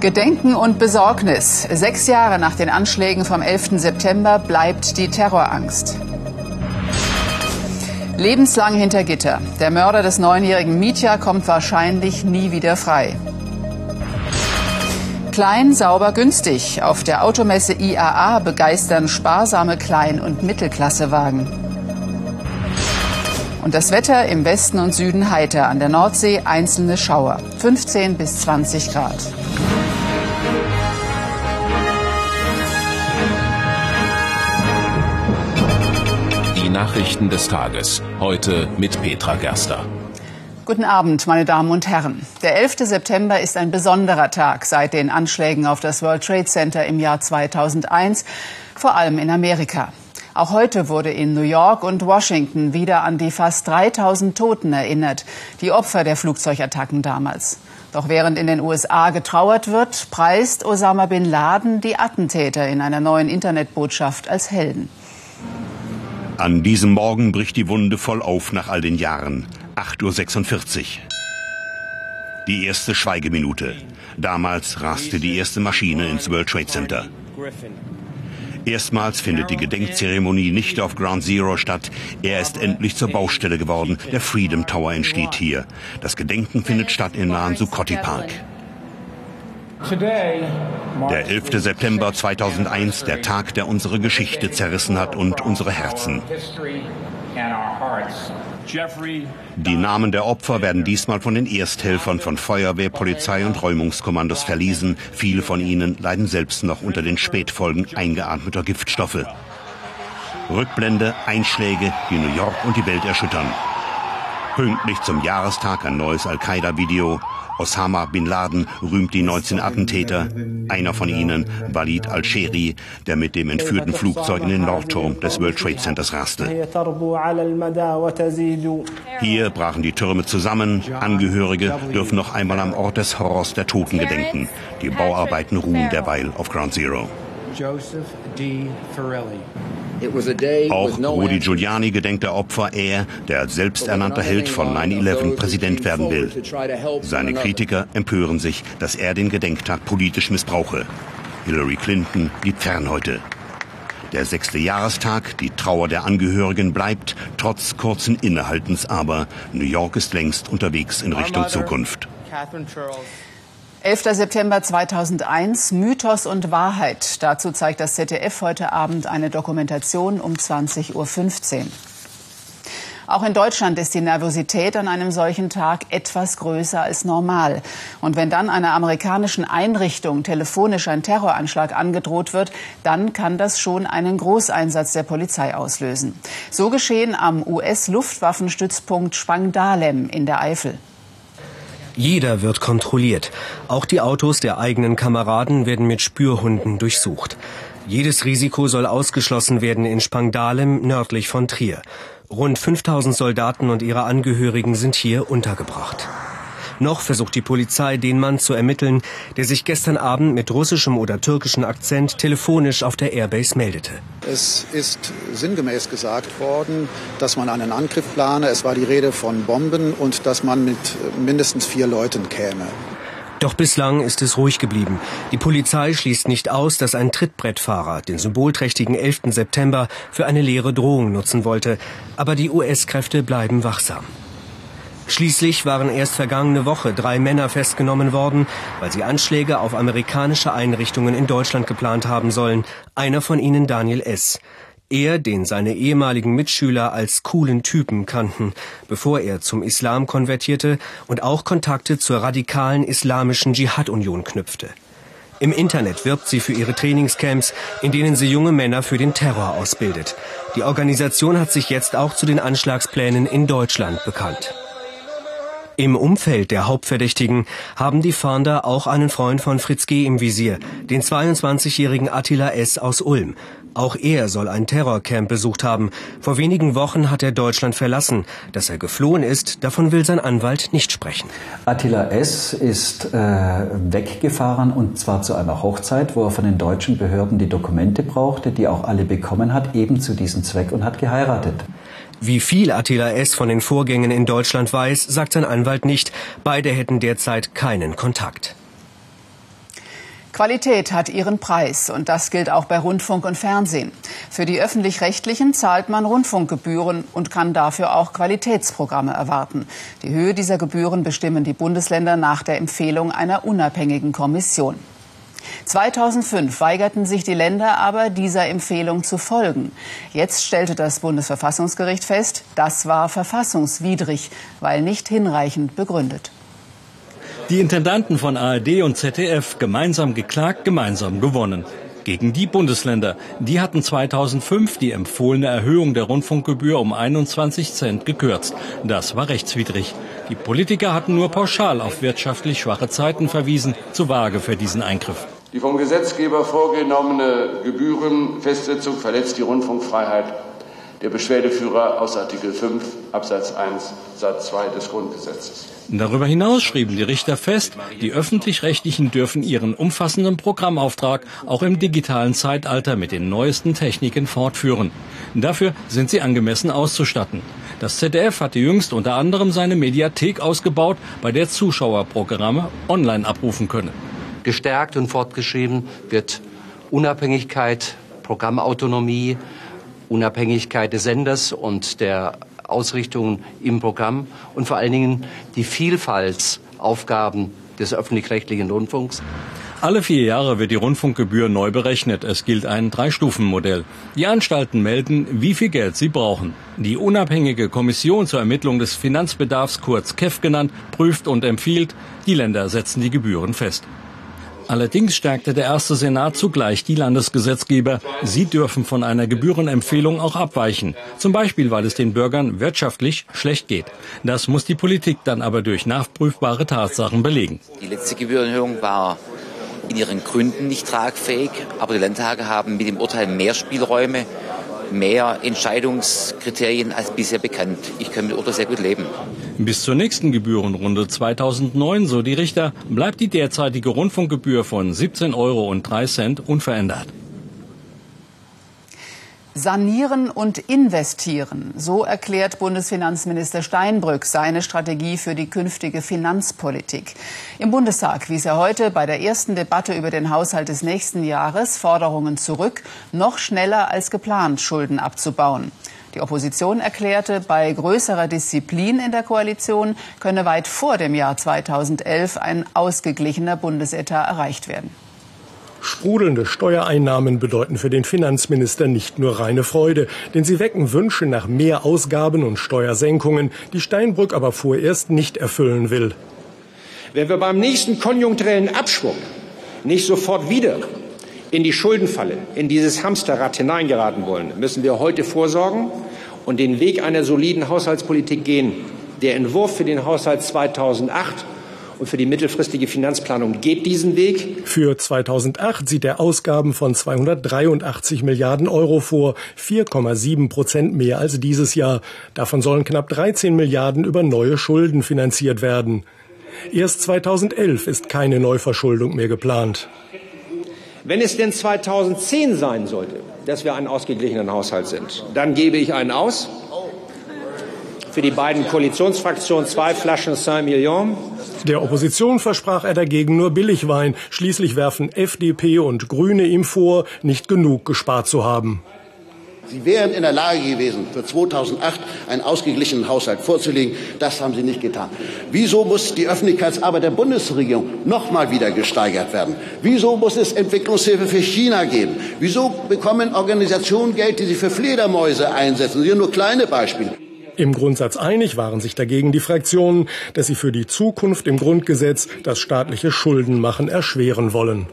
Gedenken und Besorgnis. Sechs Jahre nach den Anschlägen vom 11. September bleibt die Terrorangst. Lebenslang hinter Gitter. Der Mörder des neunjährigen Mietja kommt wahrscheinlich nie wieder frei. Klein, sauber, günstig. Auf der Automesse IAA begeistern sparsame Klein- und Mittelklassewagen. Und das Wetter im Westen und Süden heiter, an der Nordsee einzelne Schauer. 15 bis 20 Grad. Die Nachrichten des Tages. Heute mit Petra Gerster. Guten Abend, meine Damen und Herren. Der 11. September ist ein besonderer Tag seit den Anschlägen auf das World Trade Center im Jahr 2001, vor allem in Amerika. Auch heute wurde in New York und Washington wieder an die fast 3000 Toten erinnert, die Opfer der Flugzeugattacken damals. Doch während in den USA getrauert wird, preist Osama bin Laden die Attentäter in einer neuen Internetbotschaft als Helden. An diesem Morgen bricht die Wunde voll auf nach all den Jahren. 8.46 Uhr. Die erste Schweigeminute. Damals raste die erste Maschine ins World Trade Center. Erstmals findet die Gedenkzeremonie nicht auf Ground Zero statt. Er ist endlich zur Baustelle geworden. Der Freedom Tower entsteht hier. Das Gedenken findet statt im nahen Zuccotti Park. Der 11. September 2001, der Tag, der unsere Geschichte zerrissen hat und unsere Herzen. Die Namen der Opfer werden diesmal von den Ersthelfern von Feuerwehr, Polizei und Räumungskommandos verlesen. Viele von ihnen leiden selbst noch unter den Spätfolgen eingeatmeter Giftstoffe. Rückblende, Einschläge, die New York und die Welt erschüttern. Pünktlich zum Jahrestag ein neues Al-Qaida-Video. Osama bin Laden rühmt die 19 Attentäter. Einer von ihnen, Walid al-Sheri, der mit dem entführten Flugzeug in den Nordturm des World Trade Centers raste. Hier brachen die Türme zusammen. Angehörige dürfen noch einmal am Ort des Horrors der Toten gedenken. Die Bauarbeiten ruhen derweil auf Ground Zero. Joseph D. Ferrelli. Auch Rudy Giuliani gedenkt der Opfer, er, der als selbsternannter Held von 9-11 Präsident werden will. Seine Kritiker empören sich, dass er den Gedenktag politisch missbrauche. Hillary Clinton blieb fern heute. Der sechste Jahrestag, die Trauer der Angehörigen bleibt, trotz kurzen Innehaltens aber. New York ist längst unterwegs in Richtung Zukunft. 11. September 2001, Mythos und Wahrheit. Dazu zeigt das ZDF heute Abend eine Dokumentation um 20.15 Uhr. Auch in Deutschland ist die Nervosität an einem solchen Tag etwas größer als normal. Und wenn dann einer amerikanischen Einrichtung telefonisch ein Terroranschlag angedroht wird, dann kann das schon einen Großeinsatz der Polizei auslösen. So geschehen am US-Luftwaffenstützpunkt Spangdahlem in der Eifel. Jeder wird kontrolliert. Auch die Autos der eigenen Kameraden werden mit Spürhunden durchsucht. Jedes Risiko soll ausgeschlossen werden in Spangdalem nördlich von Trier. Rund 5000 Soldaten und ihre Angehörigen sind hier untergebracht. Noch versucht die Polizei, den Mann zu ermitteln, der sich gestern Abend mit russischem oder türkischem Akzent telefonisch auf der Airbase meldete. Es ist sinngemäß gesagt worden, dass man einen Angriff plane. Es war die Rede von Bomben und dass man mit mindestens vier Leuten käme. Doch bislang ist es ruhig geblieben. Die Polizei schließt nicht aus, dass ein Trittbrettfahrer den symbolträchtigen 11. September für eine leere Drohung nutzen wollte. Aber die US-Kräfte bleiben wachsam. Schließlich waren erst vergangene Woche drei Männer festgenommen worden, weil sie Anschläge auf amerikanische Einrichtungen in Deutschland geplant haben sollen. Einer von ihnen Daniel S. Er, den seine ehemaligen Mitschüler als coolen Typen kannten, bevor er zum Islam konvertierte und auch Kontakte zur radikalen islamischen Dschihad-Union knüpfte. Im Internet wirbt sie für ihre Trainingscamps, in denen sie junge Männer für den Terror ausbildet. Die Organisation hat sich jetzt auch zu den Anschlagsplänen in Deutschland bekannt. Im Umfeld der Hauptverdächtigen haben die Fahnder auch einen Freund von Fritz G. im Visier, den 22-jährigen Attila S. aus Ulm. Auch er soll ein Terrorcamp besucht haben. Vor wenigen Wochen hat er Deutschland verlassen. Dass er geflohen ist, davon will sein Anwalt nicht sprechen. Attila S. ist äh, weggefahren und zwar zu einer Hochzeit, wo er von den deutschen Behörden die Dokumente brauchte, die auch alle bekommen hat, eben zu diesem Zweck und hat geheiratet. Wie viel Attila S. von den Vorgängen in Deutschland weiß, sagt sein Anwalt nicht. Beide hätten derzeit keinen Kontakt. Qualität hat ihren Preis und das gilt auch bei Rundfunk und Fernsehen. Für die öffentlich-rechtlichen zahlt man Rundfunkgebühren und kann dafür auch Qualitätsprogramme erwarten. Die Höhe dieser Gebühren bestimmen die Bundesländer nach der Empfehlung einer unabhängigen Kommission. 2005 weigerten sich die Länder aber, dieser Empfehlung zu folgen. Jetzt stellte das Bundesverfassungsgericht fest, das war verfassungswidrig, weil nicht hinreichend begründet. Die Intendanten von ARD und ZDF gemeinsam geklagt, gemeinsam gewonnen. Gegen die Bundesländer. Die hatten 2005 die empfohlene Erhöhung der Rundfunkgebühr um 21 Cent gekürzt. Das war rechtswidrig. Die Politiker hatten nur pauschal auf wirtschaftlich schwache Zeiten verwiesen, zu vage für diesen Eingriff. Die vom Gesetzgeber vorgenommene Gebührenfestsetzung verletzt die Rundfunkfreiheit der Beschwerdeführer aus Artikel 5 Absatz 1 Satz 2 des Grundgesetzes. Darüber hinaus schrieben die Richter fest, die öffentlich-rechtlichen dürfen ihren umfassenden Programmauftrag auch im digitalen Zeitalter mit den neuesten Techniken fortführen. Dafür sind sie angemessen auszustatten. Das ZDF hatte jüngst unter anderem seine Mediathek ausgebaut, bei der Zuschauer Programme online abrufen können. Gestärkt und fortgeschrieben wird Unabhängigkeit, Programmautonomie, Unabhängigkeit des Senders und der Ausrichtungen im Programm und vor allen Dingen die Vielfaltsaufgaben des öffentlich-rechtlichen Rundfunks. Alle vier Jahre wird die Rundfunkgebühr neu berechnet. Es gilt ein Drei-Stufen-Modell. Die Anstalten melden, wie viel Geld sie brauchen. Die unabhängige Kommission zur Ermittlung des Finanzbedarfs, kurz KEF genannt, prüft und empfiehlt, die Länder setzen die Gebühren fest. Allerdings stärkte der erste Senat zugleich die Landesgesetzgeber. Sie dürfen von einer Gebührenempfehlung auch abweichen. Zum Beispiel, weil es den Bürgern wirtschaftlich schlecht geht. Das muss die Politik dann aber durch nachprüfbare Tatsachen belegen. Die letzte Gebührenerhöhung war in ihren Gründen nicht tragfähig, aber die Landtage haben mit dem Urteil mehr Spielräume mehr Entscheidungskriterien als bisher bekannt. Ich kann mit Urteil sehr gut leben. Bis zur nächsten Gebührenrunde 2009, so die Richter, bleibt die derzeitige Rundfunkgebühr von 17,03 Euro unverändert. Sanieren und investieren, so erklärt Bundesfinanzminister Steinbrück seine Strategie für die künftige Finanzpolitik. Im Bundestag wies er heute bei der ersten Debatte über den Haushalt des nächsten Jahres Forderungen zurück, noch schneller als geplant Schulden abzubauen. Die Opposition erklärte, bei größerer Disziplin in der Koalition könne weit vor dem Jahr 2011 ein ausgeglichener Bundesetat erreicht werden. Sprudelnde Steuereinnahmen bedeuten für den Finanzminister nicht nur reine Freude, denn sie wecken Wünsche nach mehr Ausgaben und Steuersenkungen, die Steinbrück aber vorerst nicht erfüllen will. Wenn wir beim nächsten konjunkturellen Abschwung nicht sofort wieder in die Schuldenfalle, in dieses Hamsterrad hineingeraten wollen, müssen wir heute vorsorgen und den Weg einer soliden Haushaltspolitik gehen. Der Entwurf für den Haushalt 2008 und für die mittelfristige Finanzplanung geht diesen Weg. Für 2008 sieht er Ausgaben von 283 Milliarden Euro vor, 4,7 Prozent mehr als dieses Jahr. Davon sollen knapp 13 Milliarden über neue Schulden finanziert werden. Erst 2011 ist keine Neuverschuldung mehr geplant. Wenn es denn 2010 sein sollte, dass wir einen ausgeglichenen Haushalt sind, dann gebe ich einen aus. Für die beiden Koalitionsfraktionen zwei Flaschen Saint-Million. Der Opposition versprach er dagegen nur Billigwein. Schließlich werfen FDP und Grüne ihm vor, nicht genug gespart zu haben. Sie wären in der Lage gewesen, für 2008 einen ausgeglichenen Haushalt vorzulegen. Das haben Sie nicht getan. Wieso muss die Öffentlichkeitsarbeit der Bundesregierung noch mal wieder gesteigert werden? Wieso muss es Entwicklungshilfe für China geben? Wieso bekommen Organisationen Geld, die sich für Fledermäuse einsetzen? Das sind nur kleine Beispiele. Im Grundsatz einig waren sich dagegen die Fraktionen, dass sie für die Zukunft im Grundgesetz das staatliche Schuldenmachen erschweren wollen.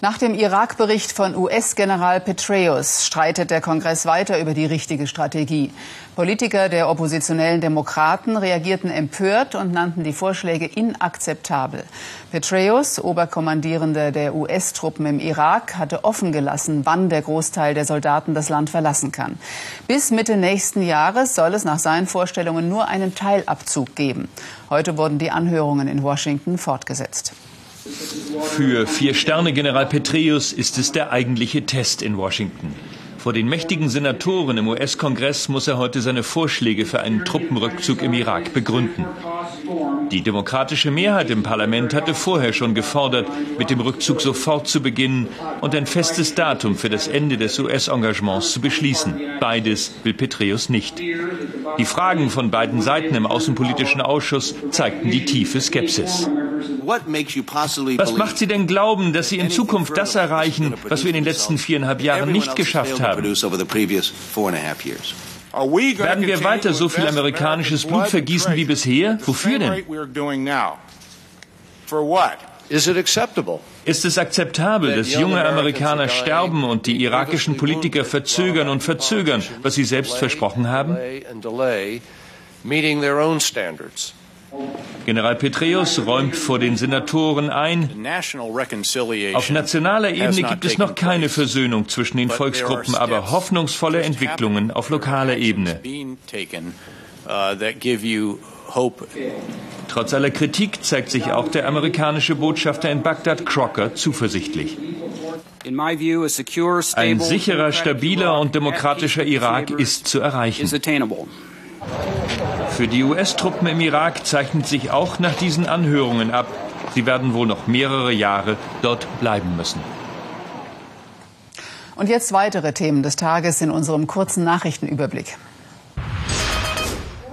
Nach dem Irak-Bericht von US-General Petraeus streitet der Kongress weiter über die richtige Strategie. Politiker der oppositionellen Demokraten reagierten empört und nannten die Vorschläge inakzeptabel. Petraeus, Oberkommandierender der US-Truppen im Irak, hatte offen gelassen, wann der Großteil der Soldaten das Land verlassen kann. Bis Mitte nächsten Jahres soll es nach seinen Vorstellungen nur einen Teilabzug geben. Heute wurden die Anhörungen in Washington fortgesetzt. Für Vier-Sterne-General Petraeus ist es der eigentliche Test in Washington. Vor den mächtigen Senatoren im US-Kongress muss er heute seine Vorschläge für einen Truppenrückzug im Irak begründen. Die demokratische Mehrheit im Parlament hatte vorher schon gefordert, mit dem Rückzug sofort zu beginnen und ein festes Datum für das Ende des US-Engagements zu beschließen. Beides will Petraeus nicht. Die Fragen von beiden Seiten im Außenpolitischen Ausschuss zeigten die tiefe Skepsis. Was macht Sie denn glauben, dass Sie in Zukunft das erreichen, was wir in den letzten viereinhalb Jahren nicht geschafft haben? Werden wir weiter so viel amerikanisches Blut vergießen wie bisher? Wofür denn? Ist es akzeptabel, dass junge Amerikaner sterben und die irakischen Politiker verzögern und verzögern, was sie selbst versprochen haben? General Petraeus räumt vor den Senatoren ein, auf nationaler Ebene gibt es noch keine Versöhnung zwischen den Volksgruppen, aber hoffnungsvolle Entwicklungen auf lokaler Ebene. Trotz aller Kritik zeigt sich auch der amerikanische Botschafter in Bagdad Crocker zuversichtlich. Ein sicherer, stabiler und demokratischer Irak ist zu erreichen. Für die US-Truppen im Irak zeichnet sich auch nach diesen Anhörungen ab, sie werden wohl noch mehrere Jahre dort bleiben müssen. Und jetzt weitere Themen des Tages in unserem kurzen Nachrichtenüberblick.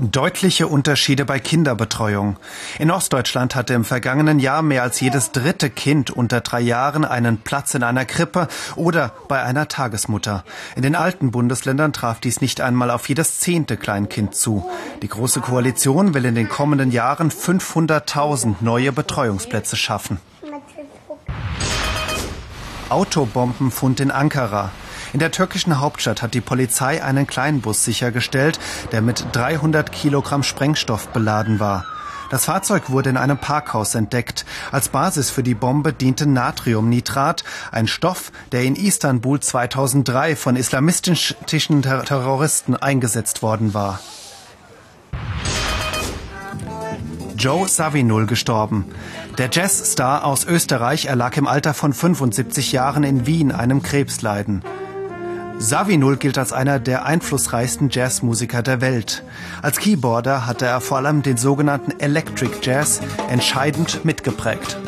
Deutliche Unterschiede bei Kinderbetreuung. In Ostdeutschland hatte im vergangenen Jahr mehr als jedes dritte Kind unter drei Jahren einen Platz in einer Krippe oder bei einer Tagesmutter. In den alten Bundesländern traf dies nicht einmal auf jedes zehnte Kleinkind zu. Die Große Koalition will in den kommenden Jahren 500.000 neue Betreuungsplätze schaffen. Autobombenfund in Ankara. In der türkischen Hauptstadt hat die Polizei einen Kleinbus sichergestellt, der mit 300 Kilogramm Sprengstoff beladen war. Das Fahrzeug wurde in einem Parkhaus entdeckt. Als Basis für die Bombe diente Natriumnitrat, ein Stoff, der in Istanbul 2003 von islamistischen Terroristen eingesetzt worden war. Joe Savinul gestorben. Der Jazzstar aus Österreich erlag im Alter von 75 Jahren in Wien einem Krebsleiden. Savinul gilt als einer der einflussreichsten Jazzmusiker der Welt. Als Keyboarder hatte er vor allem den sogenannten Electric Jazz entscheidend mitgeprägt.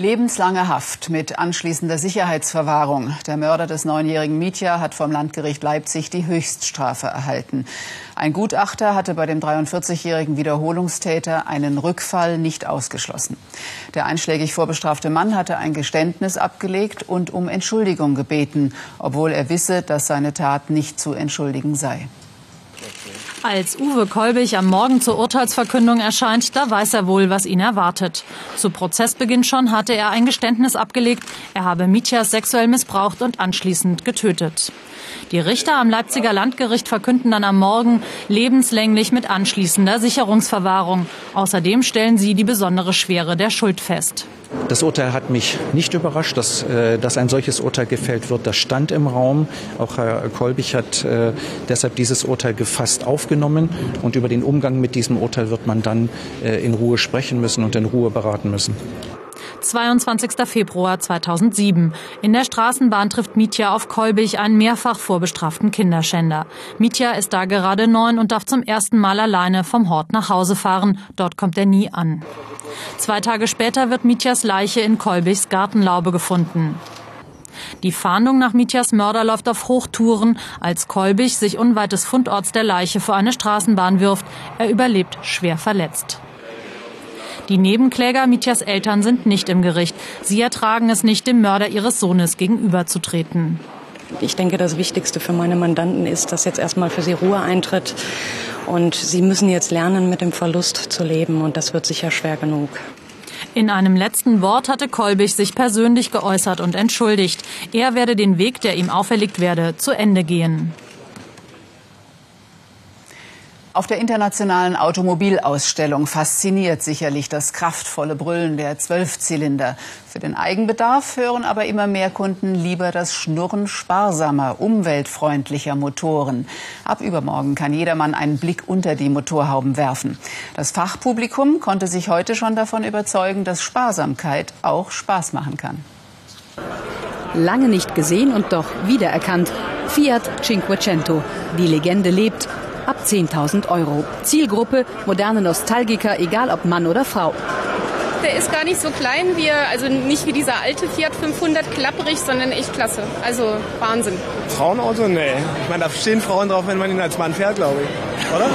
Lebenslange Haft mit anschließender Sicherheitsverwahrung. Der Mörder des neunjährigen Mietja hat vom Landgericht Leipzig die Höchststrafe erhalten. Ein Gutachter hatte bei dem 43-jährigen Wiederholungstäter einen Rückfall nicht ausgeschlossen. Der einschlägig vorbestrafte Mann hatte ein Geständnis abgelegt und um Entschuldigung gebeten, obwohl er wisse, dass seine Tat nicht zu entschuldigen sei. Als Uwe Kolbig am Morgen zur Urteilsverkündung erscheint, da weiß er wohl, was ihn erwartet. Zu Prozessbeginn schon hatte er ein Geständnis abgelegt, er habe Mitjas sexuell missbraucht und anschließend getötet. Die Richter am Leipziger Landgericht verkünden dann am Morgen lebenslänglich mit anschließender Sicherungsverwahrung. Außerdem stellen sie die besondere Schwere der Schuld fest. Das Urteil hat mich nicht überrascht, dass, äh, dass ein solches Urteil gefällt wird. Das stand im Raum. Auch Herr Kolbig hat äh, deshalb dieses Urteil gefasst aufgenommen. Und über den Umgang mit diesem Urteil wird man dann äh, in Ruhe sprechen müssen und in Ruhe beraten müssen. 22. Februar 2007. In der Straßenbahn trifft Mitya auf Kolbig einen mehrfach vorbestraften Kinderschänder. Mitya ist da gerade neun und darf zum ersten Mal alleine vom Hort nach Hause fahren. Dort kommt er nie an. Zwei Tage später wird Mitjas Leiche in Kolbigs Gartenlaube gefunden. Die Fahndung nach Mitjas Mörder läuft auf Hochtouren, als Kolbig sich unweit des Fundorts der Leiche vor eine Straßenbahn wirft. Er überlebt schwer verletzt. Die Nebenkläger Mitjas Eltern sind nicht im Gericht. Sie ertragen es nicht, dem Mörder ihres Sohnes gegenüberzutreten. Ich denke, das Wichtigste für meine Mandanten ist, dass jetzt erstmal für sie Ruhe eintritt. Und sie müssen jetzt lernen, mit dem Verlust zu leben. Und das wird sicher schwer genug. In einem letzten Wort hatte Kolbig sich persönlich geäußert und entschuldigt. Er werde den Weg, der ihm auferlegt werde, zu Ende gehen. Auf der internationalen Automobilausstellung fasziniert sicherlich das kraftvolle Brüllen der Zwölfzylinder. Für den Eigenbedarf hören aber immer mehr Kunden lieber das Schnurren sparsamer, umweltfreundlicher Motoren. Ab übermorgen kann jedermann einen Blick unter die Motorhauben werfen. Das Fachpublikum konnte sich heute schon davon überzeugen, dass Sparsamkeit auch Spaß machen kann. Lange nicht gesehen und doch wiedererkannt. Fiat Cinquecento. Die Legende lebt ab 10.000 Euro. Zielgruppe moderne Nostalgiker, egal ob Mann oder Frau. Der ist gar nicht so klein wie, also nicht wie dieser alte Fiat 500 klapperig, sondern echt klasse. Also Wahnsinn. Frauenauto? Nee. Ich meine, da stehen Frauen drauf, wenn man ihn als Mann fährt, glaube ich. Oder?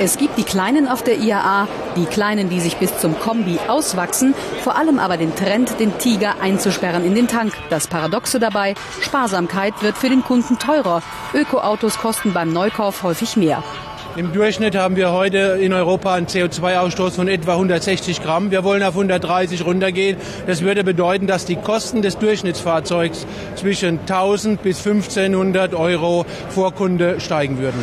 Es gibt die Kleinen auf der IAA, die Kleinen, die sich bis zum Kombi auswachsen, vor allem aber den Trend, den Tiger einzusperren in den Tank. Das Paradoxe dabei, Sparsamkeit wird für den Kunden teurer. Ökoautos kosten beim Neukauf häufig mehr. Im Durchschnitt haben wir heute in Europa einen CO2-Ausstoß von etwa 160 Gramm. Wir wollen auf 130 runtergehen. Das würde bedeuten, dass die Kosten des Durchschnittsfahrzeugs zwischen 1000 bis 1500 Euro vor Kunde steigen würden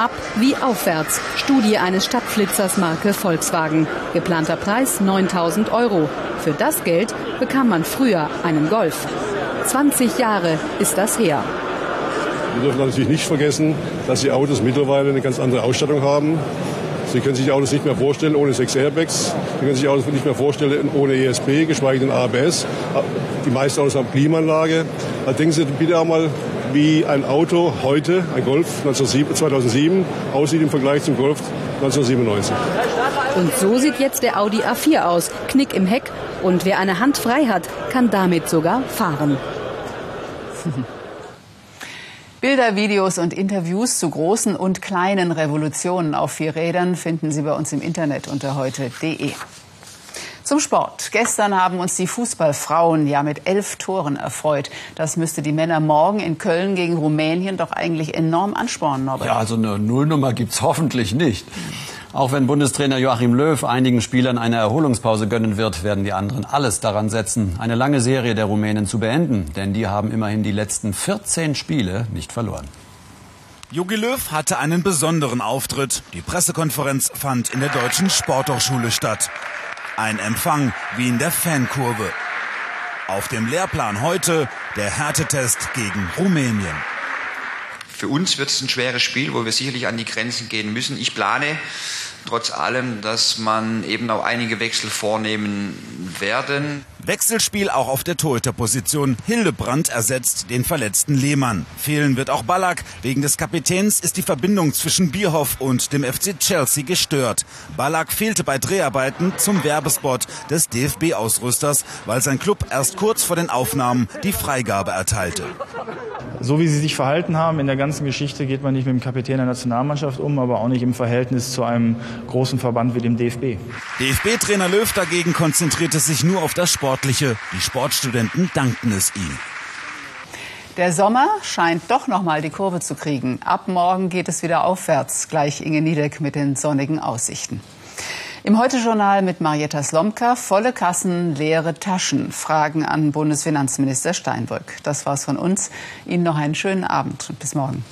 ab wie aufwärts. Studie eines Stadtflitzers Marke Volkswagen. Geplanter Preis 9000 Euro. Für das Geld bekam man früher einen Golf. 20 Jahre ist das her. Wir dürfen natürlich nicht vergessen, dass die Autos mittlerweile eine ganz andere Ausstattung haben. Sie können sich Autos nicht mehr vorstellen ohne sechs Airbags. Sie können sich Autos nicht mehr vorstellen ohne ESP, geschweige denn ABS. Die meisten Autos haben Klimaanlage. Da denken Sie bitte auch mal wie ein Auto heute, ein Golf 2007, aussieht im Vergleich zum Golf 1997. Und so sieht jetzt der Audi A4 aus. Knick im Heck. Und wer eine Hand frei hat, kann damit sogar fahren. Bilder, Videos und Interviews zu großen und kleinen Revolutionen auf vier Rädern finden Sie bei uns im Internet unter heute.de. Zum Sport. Gestern haben uns die Fußballfrauen ja mit elf Toren erfreut. Das müsste die Männer morgen in Köln gegen Rumänien doch eigentlich enorm anspornen, Norbert. Ja, so eine Nullnummer gibt's hoffentlich nicht. Auch wenn Bundestrainer Joachim Löw einigen Spielern eine Erholungspause gönnen wird, werden die anderen alles daran setzen, eine lange Serie der Rumänen zu beenden. Denn die haben immerhin die letzten 14 Spiele nicht verloren. Jogi Löw hatte einen besonderen Auftritt. Die Pressekonferenz fand in der Deutschen Sporthochschule statt. Ein Empfang wie in der Fankurve. Auf dem Lehrplan heute der Härtetest gegen Rumänien. Für uns wird es ein schweres Spiel, wo wir sicherlich an die Grenzen gehen müssen. Ich plane trotz allem, dass man eben auch einige Wechsel vornehmen werden. Wechselspiel auch auf der Torhüterposition. Hildebrand ersetzt den verletzten Lehmann. Fehlen wird auch Ballack. Wegen des Kapitäns ist die Verbindung zwischen Bierhoff und dem FC Chelsea gestört. Ballack fehlte bei Dreharbeiten zum Werbespot des DFB-Ausrüsters, weil sein Club erst kurz vor den Aufnahmen die Freigabe erteilte. So wie sie sich verhalten haben in der ganzen Geschichte geht man nicht mit dem Kapitän der Nationalmannschaft um, aber auch nicht im Verhältnis zu einem großen Verband wie dem DFB. DFB-Trainer Löw dagegen konzentrierte sich nur auf das Sportliche. Die Sportstudenten dankten es ihm. Der Sommer scheint doch noch mal die Kurve zu kriegen. Ab morgen geht es wieder aufwärts. Gleich Inge Niedeck mit den sonnigen Aussichten. Im Heute-Journal mit Marietta Slomka, volle Kassen, leere Taschen. Fragen an Bundesfinanzminister Steinbrück. Das war's von uns. Ihnen noch einen schönen Abend und bis morgen.